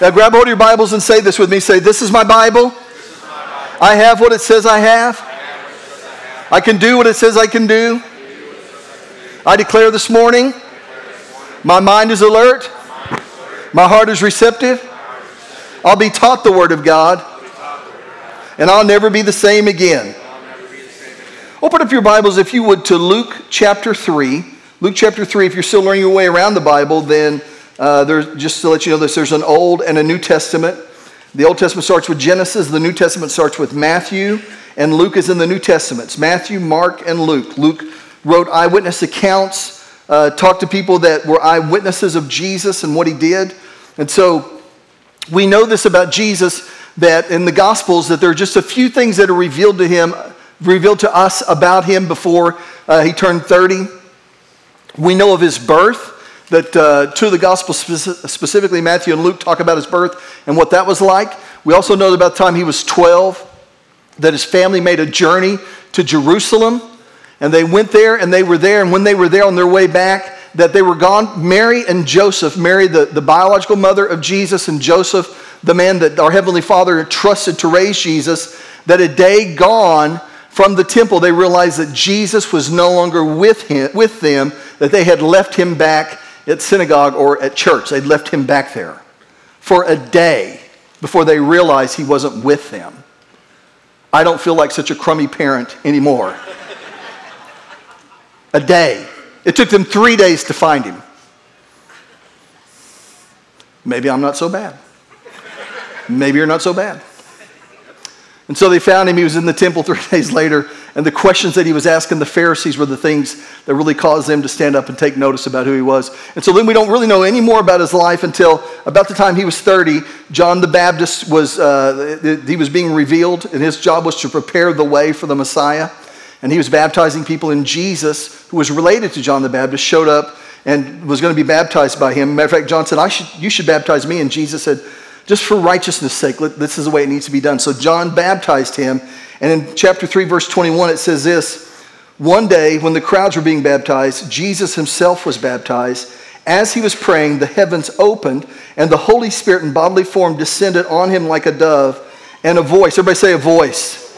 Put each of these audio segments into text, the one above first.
Now grab hold of your Bibles and say this with me. Say, This is my Bible. I have what it says I have. I can do what it says I can do. I declare this morning my mind is alert, my heart is receptive. I'll be taught the Word of God, and I'll never be the same again. Open up your Bibles, if you would, to Luke chapter 3. Luke chapter 3, if you're still learning your way around the Bible, then uh, there's, just to let you know this, there's an Old and a New Testament. The Old Testament starts with Genesis, the New Testament starts with Matthew, and Luke is in the New Testaments. Matthew, Mark, and Luke. Luke wrote eyewitness accounts, uh, talked to people that were eyewitnesses of Jesus and what he did. And so we know this about Jesus that in the Gospels that there are just a few things that are revealed to him, revealed to us about him before uh, he turned 30. We know of his birth that uh, two of the Gospels, specifically Matthew and Luke, talk about his birth and what that was like. We also know that about the time he was 12, that his family made a journey to Jerusalem and they went there and they were there. And when they were there on their way back, that they were gone. Mary and Joseph, Mary, the, the biological mother of Jesus, and Joseph, the man that our Heavenly Father trusted to raise Jesus, that a day gone from the temple, they realized that Jesus was no longer with, him, with them, that they had left him back at synagogue or at church. They'd left him back there for a day before they realized he wasn't with them. I don't feel like such a crummy parent anymore a day. It took them three days to find him. Maybe I'm not so bad. Maybe you're not so bad. And so they found him. He was in the temple three days later. And the questions that he was asking the Pharisees were the things that really caused them to stand up and take notice about who he was. And so then we don't really know any more about his life until about the time he was 30. John the Baptist was, uh, he was being revealed, and his job was to prepare the way for the Messiah and he was baptizing people, and Jesus, who was related to John the Baptist, showed up and was going to be baptized by him. Matter of fact, John said, I should, You should baptize me. And Jesus said, Just for righteousness' sake, this is the way it needs to be done. So John baptized him. And in chapter 3, verse 21, it says this One day, when the crowds were being baptized, Jesus himself was baptized. As he was praying, the heavens opened, and the Holy Spirit in bodily form descended on him like a dove, and a voice. Everybody say a voice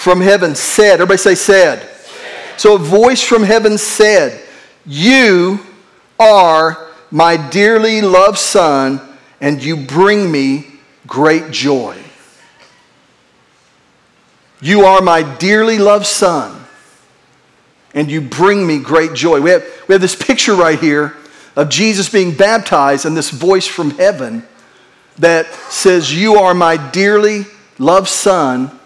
from heaven said, everybody say said. So a voice from heaven said, You are my dearly loved son, and you bring me great joy. You are my dearly loved son, and you bring me great joy. We have, we have this picture right here of Jesus being baptized and this voice from heaven that says, You are my dearly loved son,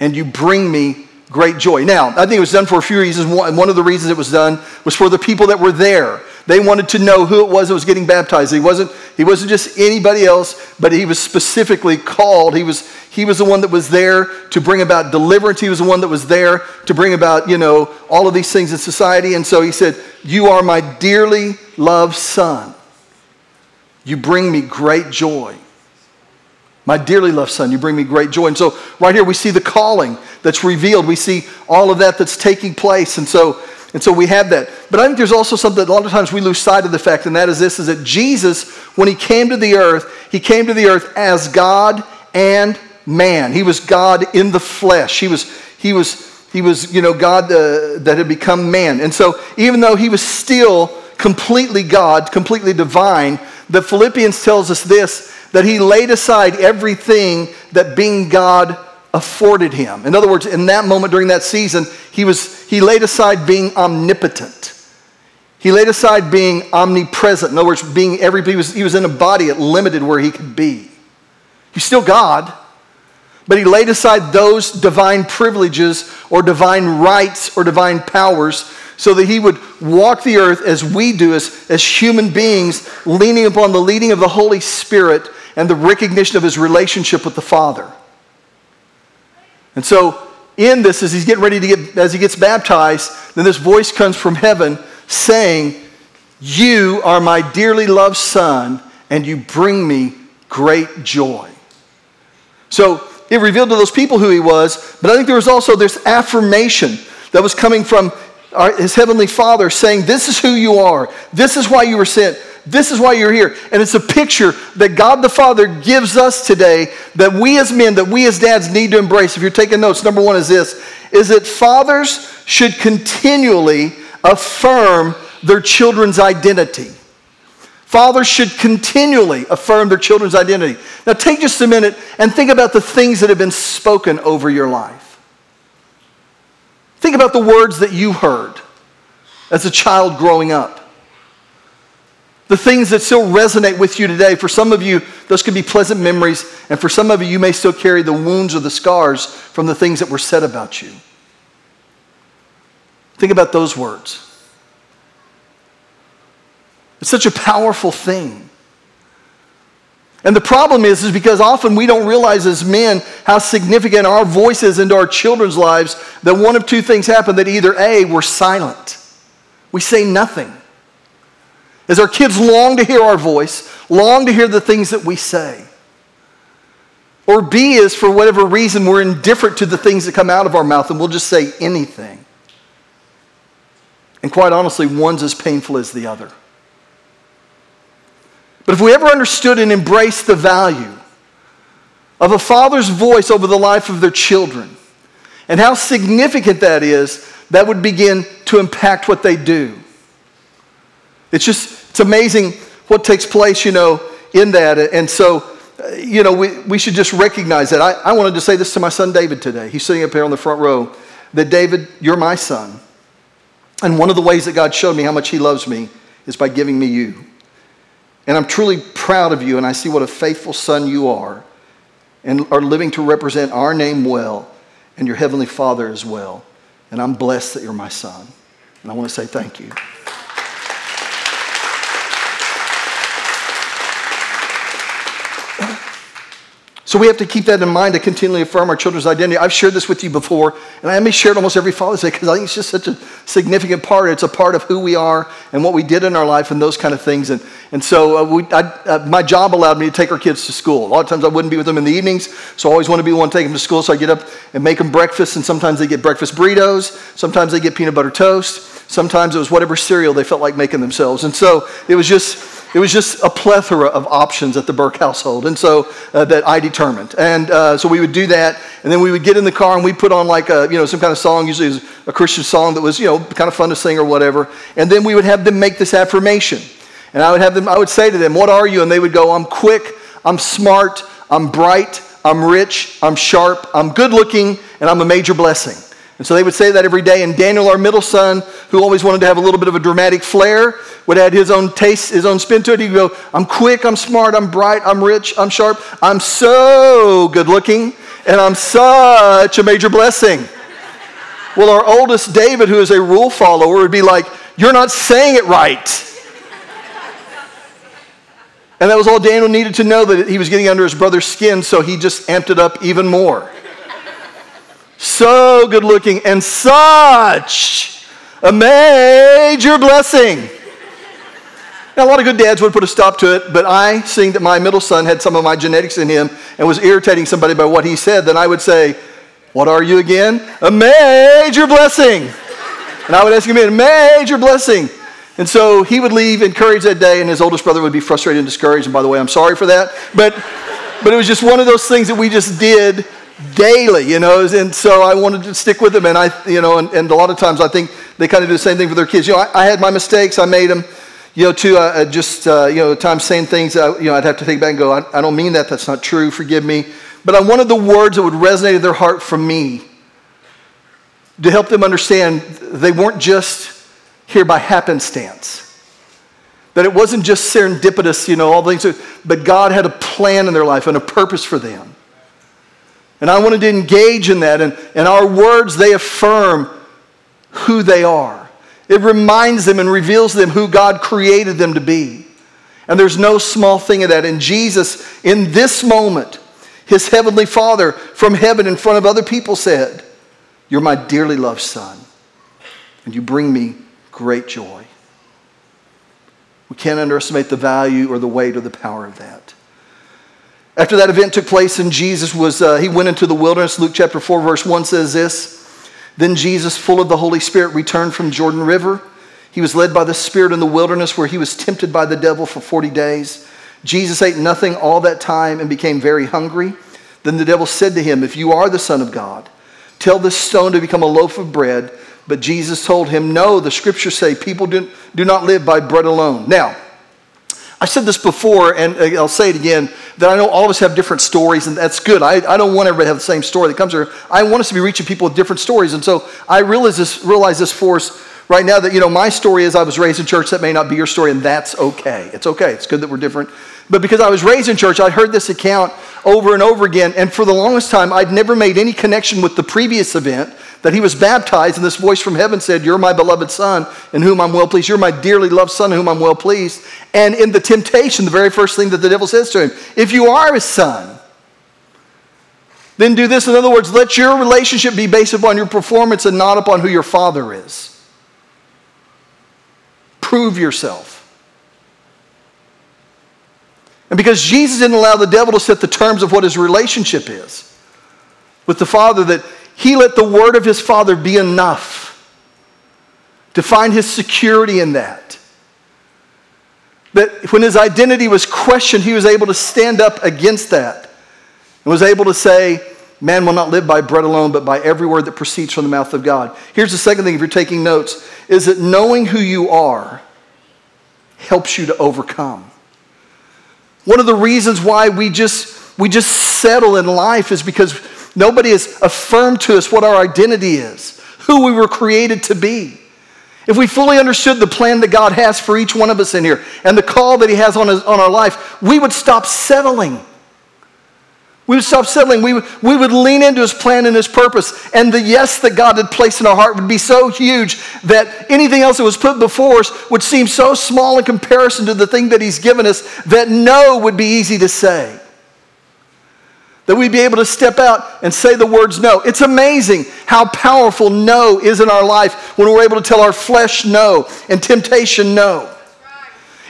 and you bring me great joy. Now, I think it was done for a few reasons. One of the reasons it was done was for the people that were there. They wanted to know who it was that was getting baptized. He wasn't, he wasn't just anybody else, but he was specifically called. He was, he was the one that was there to bring about deliverance. He was the one that was there to bring about, you know, all of these things in society. And so he said, You are my dearly loved son. You bring me great joy. My dearly loved son, you bring me great joy. And so, right here, we see the calling that's revealed. We see all of that that's taking place. And so, and so we have that. But I think there's also something that a lot of times we lose sight of the fact, and that is this is that Jesus, when he came to the earth, he came to the earth as God and man. He was God in the flesh. He was, he was, he was you know, God uh, that had become man. And so, even though he was still completely God, completely divine, the Philippians tells us this that he laid aside everything that being God afforded him. In other words, in that moment during that season, he, was, he laid aside being omnipotent. He laid aside being omnipresent. In other words, being every, he was, he was in a body at limited where he could be. He's still God, but he laid aside those divine privileges or divine rights or divine powers so that he would walk the earth as we do as, as human beings, leaning upon the leading of the Holy Spirit and the recognition of his relationship with the Father. And so, in this, as he's getting ready to get, as he gets baptized, then this voice comes from heaven saying, You are my dearly loved Son, and you bring me great joy. So, it revealed to those people who he was, but I think there was also this affirmation that was coming from our, his heavenly Father saying, This is who you are. This is why you were sent. This is why you're here. And it's a picture that God the Father gives us today that we as men, that we as dads need to embrace. If you're taking notes, number one is this is that fathers should continually affirm their children's identity. Fathers should continually affirm their children's identity. Now, take just a minute and think about the things that have been spoken over your life. Think about the words that you heard as a child growing up. The things that still resonate with you today. For some of you, those could be pleasant memories, and for some of you, you may still carry the wounds or the scars from the things that were said about you. Think about those words. It's such a powerful thing. And the problem is, is because often we don't realize as men how significant our voice is into our children's lives that one of two things happen that either A, we're silent, we say nothing. As our kids long to hear our voice, long to hear the things that we say. Or B is for whatever reason we're indifferent to the things that come out of our mouth and we'll just say anything. And quite honestly, one's as painful as the other. But if we ever understood and embraced the value of a father's voice over the life of their children and how significant that is, that would begin to impact what they do. It's just, it's amazing what takes place, you know, in that. And so, uh, you know, we, we should just recognize that. I, I wanted to say this to my son David today. He's sitting up here on the front row that, David, you're my son. And one of the ways that God showed me how much he loves me is by giving me you. And I'm truly proud of you, and I see what a faithful son you are and are living to represent our name well and your heavenly Father as well. And I'm blessed that you're my son. And I want to say thank you. So we have to keep that in mind to continually affirm our children's identity. I've shared this with you before, and I may share it almost every Father's Day because I think it's just such a significant part. It's a part of who we are and what we did in our life and those kind of things. And, and so uh, we, I, uh, my job allowed me to take our kids to school. A lot of times I wouldn't be with them in the evenings, so I always want to be the one to take them to school. So I get up and make them breakfast, and sometimes they get breakfast burritos, sometimes they get peanut butter toast, sometimes it was whatever cereal they felt like making themselves. And so it was just it was just a plethora of options at the Burke household, and so uh, that I determined. And uh, so we would do that, and then we would get in the car and we'd put on like a, you know, some kind of song, usually a Christian song that was, you know, kind of fun to sing or whatever. And then we would have them make this affirmation. And I would have them, I would say to them, What are you? And they would go, I'm quick, I'm smart, I'm bright, I'm rich, I'm sharp, I'm good looking, and I'm a major blessing. And so they would say that every day. And Daniel, our middle son, who always wanted to have a little bit of a dramatic flair, would add his own taste, his own spin to it. He'd go, I'm quick, I'm smart, I'm bright, I'm rich, I'm sharp, I'm so good looking, and I'm such a major blessing. Well, our oldest, David, who is a rule follower, would be like, You're not saying it right. And that was all Daniel needed to know that he was getting under his brother's skin, so he just amped it up even more so good looking, and such a major blessing. Now, a lot of good dads would put a stop to it, but I, seeing that my middle son had some of my genetics in him and was irritating somebody by what he said, then I would say, What are you again? A major blessing. And I would ask him, A major blessing. And so he would leave encouraged that day, and his oldest brother would be frustrated and discouraged. And by the way, I'm sorry for that. But, but it was just one of those things that we just did daily, you know, and so I wanted to stick with them. And I, you know, and, and a lot of times I think they kind of do the same thing for their kids. You know, I, I had my mistakes, I made them, you know, too, uh, uh, just, uh, you know, times saying things, you know, I'd have to take back and go, I, I don't mean that, that's not true, forgive me. But I wanted the words that would resonate in their heart from me to help them understand they weren't just here by happenstance. That it wasn't just serendipitous, you know, all things, but God had a plan in their life and a purpose for them. And I wanted to engage in that. And, and our words, they affirm who they are. It reminds them and reveals them who God created them to be. And there's no small thing of that. And Jesus, in this moment, his heavenly Father from heaven in front of other people said, You're my dearly loved Son, and you bring me great joy. We can't underestimate the value or the weight or the power of that. After that event took place and Jesus was, uh, he went into the wilderness. Luke chapter 4, verse 1 says this Then Jesus, full of the Holy Spirit, returned from Jordan River. He was led by the Spirit in the wilderness where he was tempted by the devil for 40 days. Jesus ate nothing all that time and became very hungry. Then the devil said to him, If you are the Son of God, tell this stone to become a loaf of bread. But Jesus told him, No, the scriptures say people do, do not live by bread alone. Now, I said this before, and uh, I'll say it again, that I know all of us have different stories, and that's good. I, I don't want everybody to have the same story that comes here. I want us to be reaching people with different stories. And so I realize this, realize this for us right now that, you know, my story is I was raised in church. That may not be your story, and that's okay. It's okay. It's good that we're different. But because I was raised in church, I heard this account over and over again. And for the longest time, I'd never made any connection with the previous event that he was baptized, and this voice from heaven said, You're my beloved son, in whom I'm well pleased. You're my dearly loved son, in whom I'm well pleased. And in the temptation, the very first thing that the devil says to him, If you are his son, then do this. In other words, let your relationship be based upon your performance and not upon who your father is. Prove yourself. And because Jesus didn't allow the devil to set the terms of what his relationship is with the Father, that he let the word of his Father be enough to find his security in that. That when his identity was questioned, he was able to stand up against that and was able to say, Man will not live by bread alone, but by every word that proceeds from the mouth of God. Here's the second thing, if you're taking notes, is that knowing who you are helps you to overcome. One of the reasons why we just, we just settle in life is because Nobody has affirmed to us what our identity is, who we were created to be. If we fully understood the plan that God has for each one of us in here and the call that He has on, his, on our life, we would stop settling. We would stop settling. We would, we would lean into His plan and His purpose. And the yes that God had placed in our heart would be so huge that anything else that was put before us would seem so small in comparison to the thing that He's given us that no would be easy to say that we'd be able to step out and say the words no. It's amazing how powerful no is in our life when we're able to tell our flesh no and temptation no.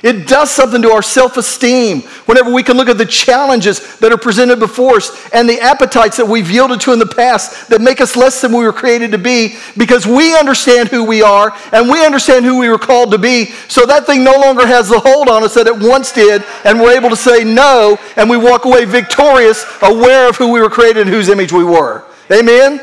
It does something to our self esteem whenever we can look at the challenges that are presented before us and the appetites that we've yielded to in the past that make us less than we were created to be because we understand who we are and we understand who we were called to be. So that thing no longer has the hold on us that it once did, and we're able to say no and we walk away victorious, aware of who we were created and whose image we were. Amen?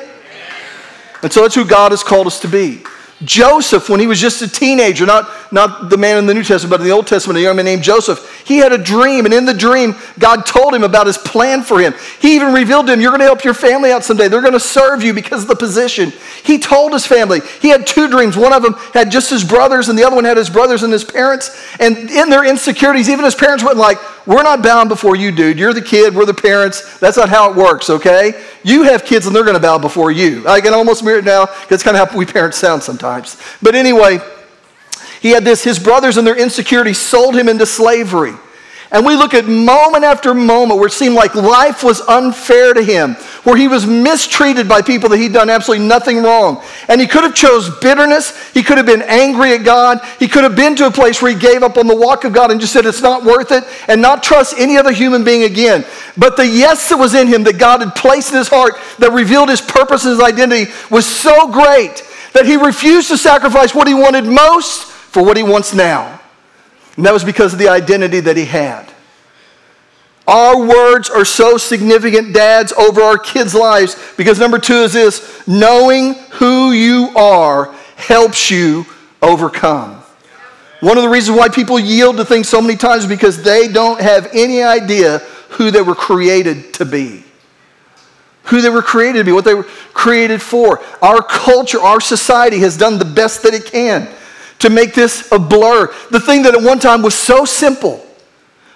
And so that's who God has called us to be. Joseph, when he was just a teenager, not, not the man in the New Testament, but in the Old Testament, a young man named Joseph, he had a dream. And in the dream, God told him about his plan for him. He even revealed to him, You're going to help your family out someday. They're going to serve you because of the position. He told his family. He had two dreams. One of them had just his brothers, and the other one had his brothers and his parents. And in their insecurities, even his parents went like, We're not bound before you, dude. You're the kid, we're the parents. That's not how it works, okay? You have kids, and they're going to bow before you. I can almost mirror it now it's kind of how we parents sound sometimes. But anyway, he had this, his brothers and their insecurity sold him into slavery. And we look at moment after moment where it seemed like life was unfair to him, where he was mistreated by people that he'd done absolutely nothing wrong. And he could have chose bitterness, he could have been angry at God, he could have been to a place where he gave up on the walk of God and just said it's not worth it and not trust any other human being again. But the yes that was in him that God had placed in his heart that revealed his purpose and his identity was so great that he refused to sacrifice what he wanted most for what he wants now. And that was because of the identity that he had. Our words are so significant, dads, over our kids' lives because number two is this knowing who you are helps you overcome. One of the reasons why people yield to things so many times is because they don't have any idea who they were created to be who they were created to be, what they were created for. Our culture, our society has done the best that it can to make this a blur. The thing that at one time was so simple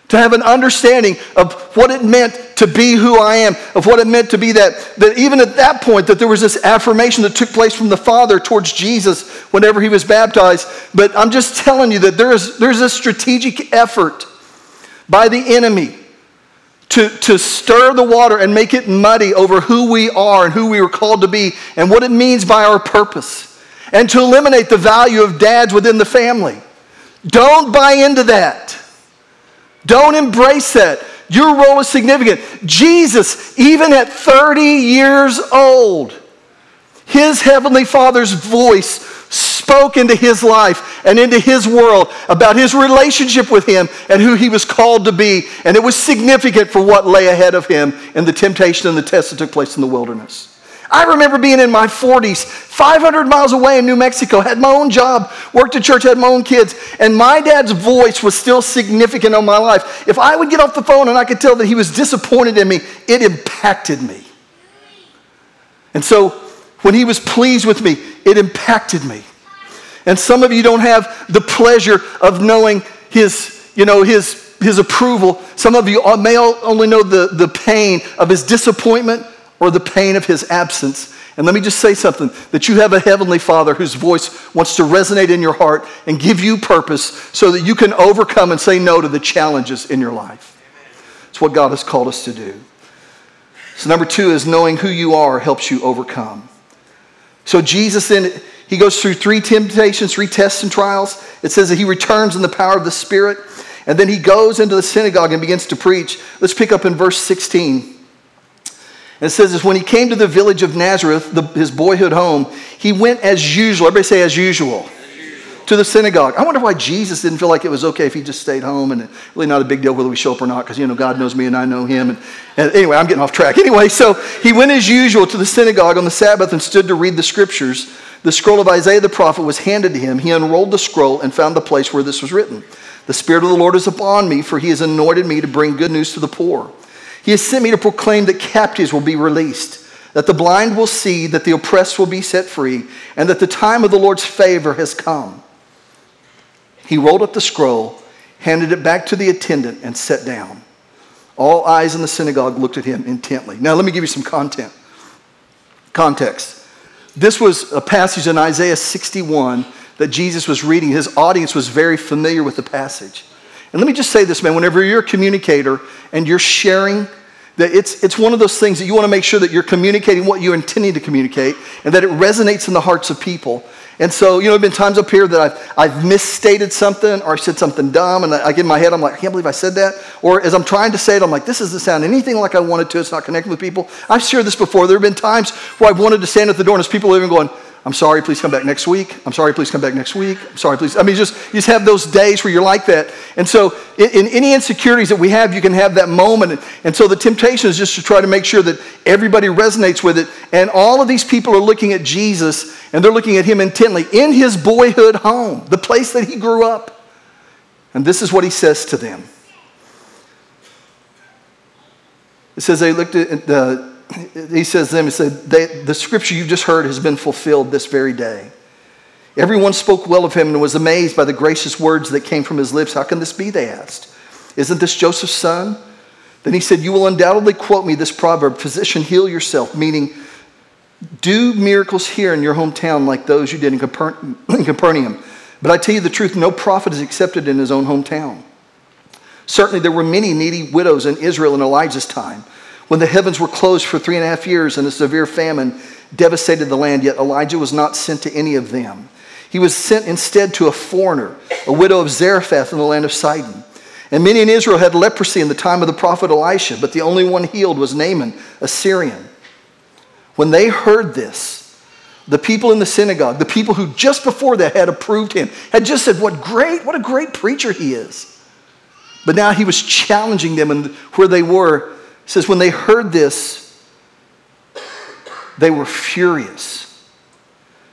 to have an understanding of what it meant to be who I am, of what it meant to be that, that even at that point, that there was this affirmation that took place from the Father towards Jesus whenever he was baptized. But I'm just telling you that there is, there's a strategic effort by the enemy to, to stir the water and make it muddy over who we are and who we were called to be and what it means by our purpose, and to eliminate the value of dads within the family. Don't buy into that. Don't embrace that. Your role is significant. Jesus, even at 30 years old, his heavenly father's voice spoke into his life and into his world about his relationship with him and who he was called to be. And it was significant for what lay ahead of him in the temptation and the test that took place in the wilderness. I remember being in my 40s, 500 miles away in New Mexico, had my own job, worked at church, had my own kids, and my dad's voice was still significant on my life. If I would get off the phone and I could tell that he was disappointed in me, it impacted me. And so when he was pleased with me, it impacted me. And some of you don't have the pleasure of knowing his, you know, his, his approval. Some of you may only know the, the pain of his disappointment or the pain of his absence. And let me just say something that you have a heavenly father whose voice wants to resonate in your heart and give you purpose so that you can overcome and say no to the challenges in your life. It's what God has called us to do. So, number two is knowing who you are helps you overcome. So, Jesus then, he goes through three temptations, three tests and trials. It says that he returns in the power of the Spirit, and then he goes into the synagogue and begins to preach. Let's pick up in verse 16. And it says this when he came to the village of Nazareth, the, his boyhood home, he went as usual. Everybody say as usual to the synagogue. I wonder why Jesus didn't feel like it was okay if he just stayed home and really not a big deal whether we show up or not because, you know, God knows me and I know him. And, and, anyway, I'm getting off track. Anyway, so he went as usual to the synagogue on the Sabbath and stood to read the scriptures. The scroll of Isaiah the prophet was handed to him. He unrolled the scroll and found the place where this was written The Spirit of the Lord is upon me, for he has anointed me to bring good news to the poor. He has sent me to proclaim that captives will be released, that the blind will see, that the oppressed will be set free, and that the time of the Lord's favor has come. He rolled up the scroll, handed it back to the attendant, and sat down. All eyes in the synagogue looked at him intently. Now, let me give you some content. Context. This was a passage in Isaiah 61 that Jesus was reading. His audience was very familiar with the passage. And let me just say this, man, whenever you're a communicator and you're sharing, that it's, it's one of those things that you want to make sure that you're communicating what you're intending to communicate and that it resonates in the hearts of people. And so, you know, there have been times up here that I've, I've misstated something or I said something dumb, and I, get in my head, I'm like, I can't believe I said that. Or as I'm trying to say it, I'm like, this doesn't sound anything like I wanted to. It's not connecting with people. I've shared this before. There have been times where I've wanted to stand at the door and there's people even going, I'm sorry, please come back next week. I'm sorry, please come back next week. I'm sorry, please. I mean, just, you just have those days where you're like that. And so, in, in, any insecurities that we have, you can have that moment. And, and so, the temptation is just to try to make sure that everybody resonates with it. And all of these people are looking at Jesus and they're looking at him intently in his boyhood home, the place that he grew up. And this is what he says to them. It says they looked at the he says to them, he said, the scripture you've just heard has been fulfilled this very day. Everyone spoke well of him and was amazed by the gracious words that came from his lips. How can this be? They asked. Isn't this Joseph's son? Then he said, You will undoubtedly quote me this proverb Physician, heal yourself, meaning, do miracles here in your hometown like those you did in Capernaum. But I tell you the truth, no prophet is accepted in his own hometown. Certainly, there were many needy widows in Israel in Elijah's time when the heavens were closed for three and a half years and a severe famine devastated the land, yet Elijah was not sent to any of them. He was sent instead to a foreigner, a widow of Zarephath in the land of Sidon. And many in Israel had leprosy in the time of the prophet Elisha, but the only one healed was Naaman, a Syrian. When they heard this, the people in the synagogue, the people who just before that had approved him, had just said, What great, what a great preacher he is. But now he was challenging them and where they were says, when they heard this, they were furious.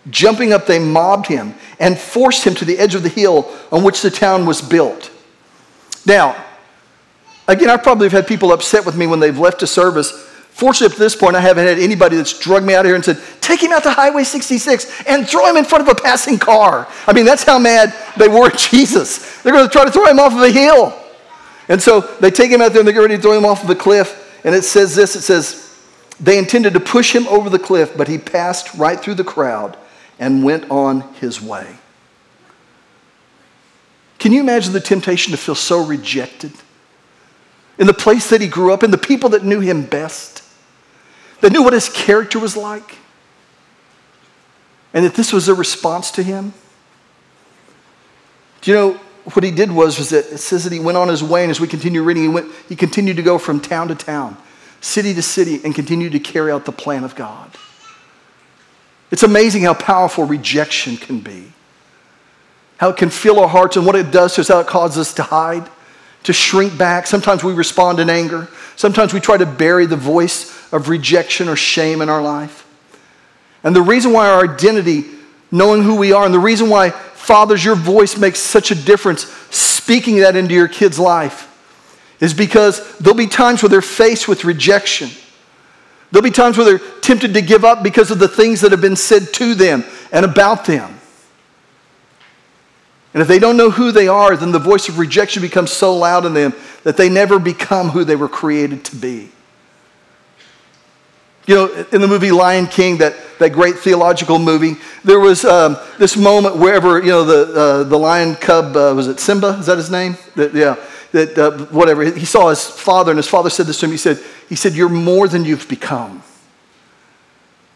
Jumping up, they mobbed him and forced him to the edge of the hill on which the town was built. Now, again, I probably have had people upset with me when they've left a service. Fortunately, at this point, I haven't had anybody that's drugged me out of here and said, take him out to Highway 66 and throw him in front of a passing car. I mean, that's how mad they were at Jesus. They're going to try to throw him off of a hill. And so they take him out there and they get ready to throw him off of the cliff. And it says this it says, they intended to push him over the cliff, but he passed right through the crowd and went on his way. Can you imagine the temptation to feel so rejected? In the place that he grew up, in the people that knew him best, that knew what his character was like, and that this was a response to him? Do you know, what he did was, was that it says that he went on his way, and as we continue reading, he, went, he continued to go from town to town, city to city, and continued to carry out the plan of God. It's amazing how powerful rejection can be. how it can fill our hearts, and what it does is how it causes us to hide, to shrink back. Sometimes we respond in anger. Sometimes we try to bury the voice of rejection or shame in our life. And the reason why our identity, knowing who we are, and the reason why, fathers, your voice makes such a difference speaking that into your kid's life is because there'll be times where they're faced with rejection. There'll be times where they're tempted to give up because of the things that have been said to them and about them. And if they don't know who they are, then the voice of rejection becomes so loud in them that they never become who they were created to be. You know, in the movie Lion King, that, that great theological movie, there was um, this moment wherever, you know, the, uh, the lion cub, uh, was it Simba? Is that his name? That, yeah, that uh, whatever. He saw his father, and his father said this to him. He said, he said, You're more than you've become.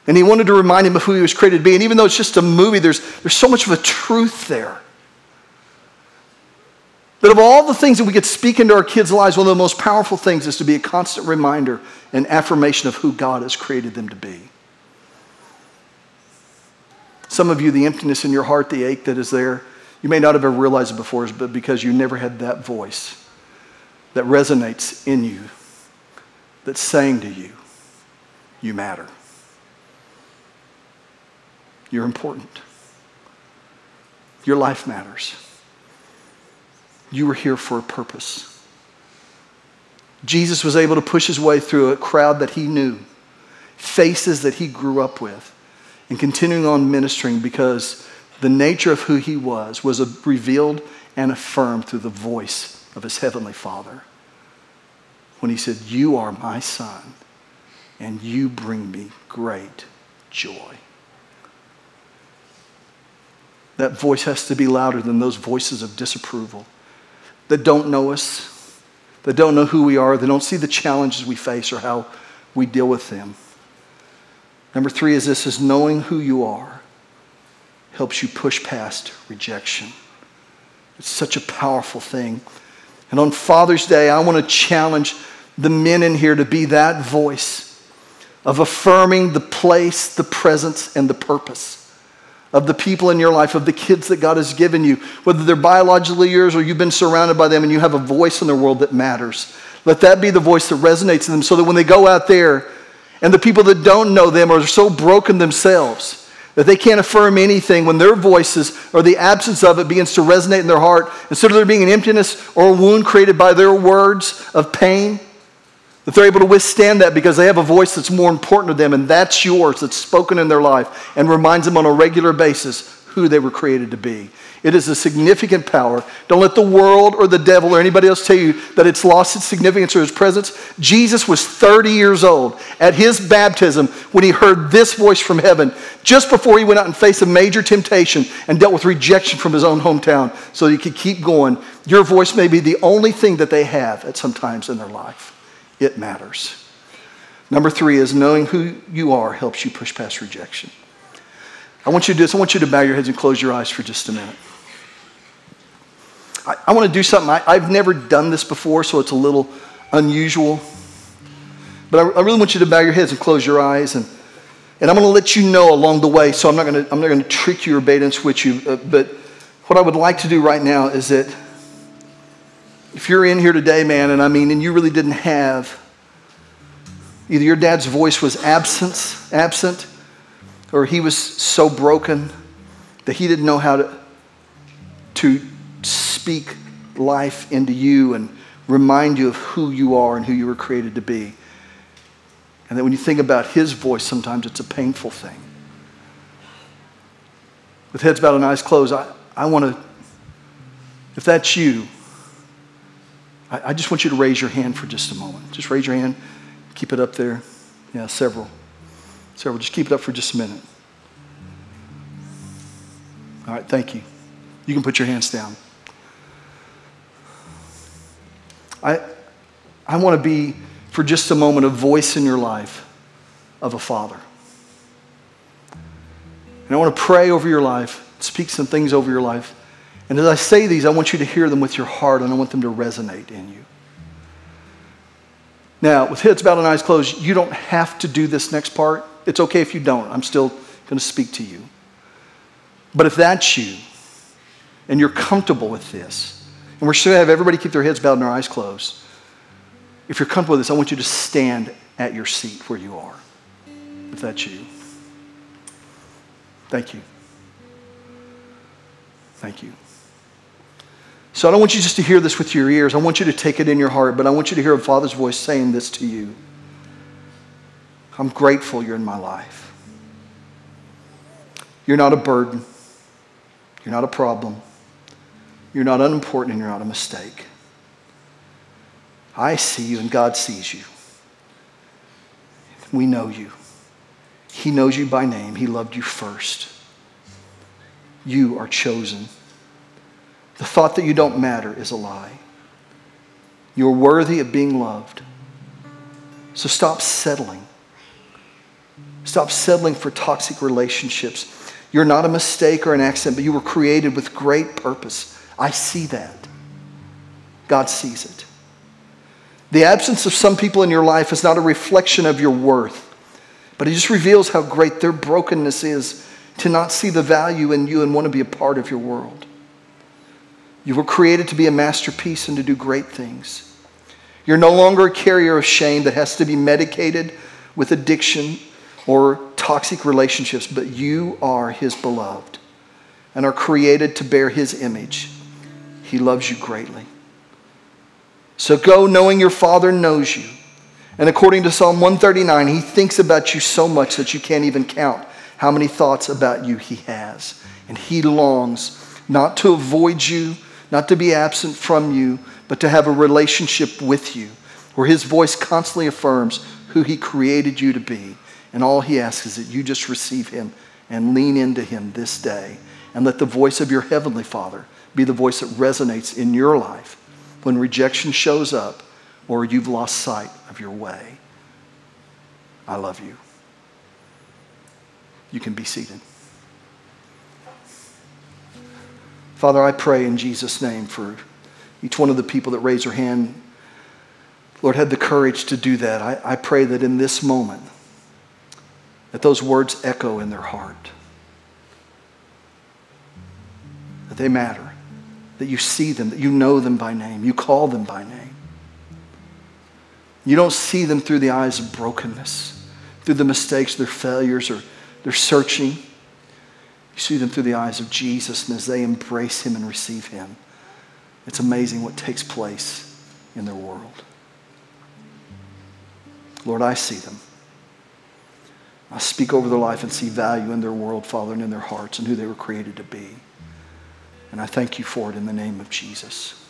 And he wanted to remind him of who he was created to be. And even though it's just a movie, there's, there's so much of a truth there. That of all the things that we could speak into our kids' lives, one of the most powerful things is to be a constant reminder and affirmation of who God has created them to be. Some of you, the emptiness in your heart, the ache that is there, you may not have ever realized it before, but because you never had that voice that resonates in you, that's saying to you, you matter. You're important. Your life matters. You were here for a purpose. Jesus was able to push his way through a crowd that he knew, faces that he grew up with, and continuing on ministering because the nature of who he was was revealed and affirmed through the voice of his heavenly Father. When he said, You are my son, and you bring me great joy. That voice has to be louder than those voices of disapproval that don't know us, that don't know who we are, that don't see the challenges we face or how we deal with them. Number three is this is knowing who you are helps you push past rejection. It's such a powerful thing. And on Father's Day, I want to challenge the men in here to be that voice of affirming the place, the presence, and the purpose of the people in your life, of the kids that God has given you, whether they're biologically yours or you've been surrounded by them and you have a voice in their world that matters. Let that be the voice that resonates in them so that when they go out there and the people that don't know them are so broken themselves that they can't affirm anything when their voices or the absence of it begins to resonate in their heart, instead of there being an emptiness or a wound created by their words of pain, that they're able to withstand that because they have a voice that's more important to them, and that's yours, that's spoken in their life, and reminds them on a regular basis who they were created to be. It is a significant power. Don't let the world or the devil or anybody else tell you that it's lost its significance or its presence. Jesus was 30 years old at his baptism when he heard this voice from heaven just before he went out and faced a major temptation and dealt with rejection from his own hometown so he could keep going. Your voice may be the only thing that they have at some times in their life it matters. Number three is knowing who you are helps you push past rejection. I want you to do this. I want you to bow your heads and close your eyes for just a minute. I, I want to do something. I, I've never done this before, so it's a little unusual. But I, I really want you to bow your heads and close your eyes. And, and I'm going to let you know along the way, so I'm not going to, I'm not going to trick you or bait and switch you. Uh, but what I would like to do right now is that if you're in here today, man, and I mean, and you really didn't have either your dad's voice was absent, absent, or he was so broken that he didn't know how to, to speak life into you and remind you of who you are and who you were created to be. And that when you think about his voice, sometimes it's a painful thing. With heads bowed and eyes closed, I, I want to, if that's you, I, I just want you to raise your hand for just a moment. Just raise your hand. Keep it up there. Yeah, several. Several. Just keep it up for just a minute. All right, thank you. You can put your hands down. I, I want to be, for just a moment, a voice in your life of a father. And I want to pray over your life, speak some things over your life and as I say these, I want you to hear them with your heart and I want them to resonate in you. Now, with heads bowed and eyes closed, you don't have to do this next part. It's okay if you don't. I'm still going to speak to you. But if that's you, and you're comfortable with this, and we're sure to have everybody keep their heads bowed and their eyes closed. If you're comfortable with this, I want you to stand at your seat where you are, if that's you. Thank you. Thank you. So I don't want you just to hear this with your ears. I want you to take it in your heart, but I want you to hear a Father's voice saying this to you. I'm grateful you're in my life. You're not a burden. You're not a problem. You're not unimportant and you're not a mistake. I see you and God sees you. We know you. He knows you by name. He loved you first. You are chosen. The thought that you don't matter is a lie. You're worthy of being loved. So stop settling. Stop settling for toxic relationships. You're not a mistake or an accident, but you were created with great purpose. I see that. God sees it. The absence of some people in your life is not a reflection of your worth, but it just reveals how great their brokenness is to not see the value in you and want to be a part of your world. You were created to be a masterpiece and to do great things. You're no longer a carrier of shame that has to be medicated with addiction or toxic relationships, but you are His beloved and are created to bear His image. He loves you greatly. So go knowing your Father knows you. And according to Psalm 139, He thinks about you so much that you can't even count how many thoughts about you He has. And He longs not to avoid you, not to be absent from you, but to have a relationship with you where His voice constantly affirms who He created you to be. And all He asks is that you just receive Him and lean into Him this day. And let the voice of your Heavenly Father be the voice that resonates in your life when rejection shows up or you've lost sight of your way. I love you. You can be seated. Father, I pray in Jesus' name for each one of the people that raised their hand. Lord, had the courage to do that. I, I pray that in this moment, that those words echo in their heart, that they matter that you see them, that you know them by name, you call them by name. You don't see them through the eyes of brokenness, through the mistakes, their failures, or their searching. You see them through the eyes of Jesus, and as they embrace Him and receive Him, it's amazing what takes place in their world. Lord, I see them. I speak over their life and see value in their world, Father, and in their hearts and who they were created to be. And I thank you for it in the name of Jesus.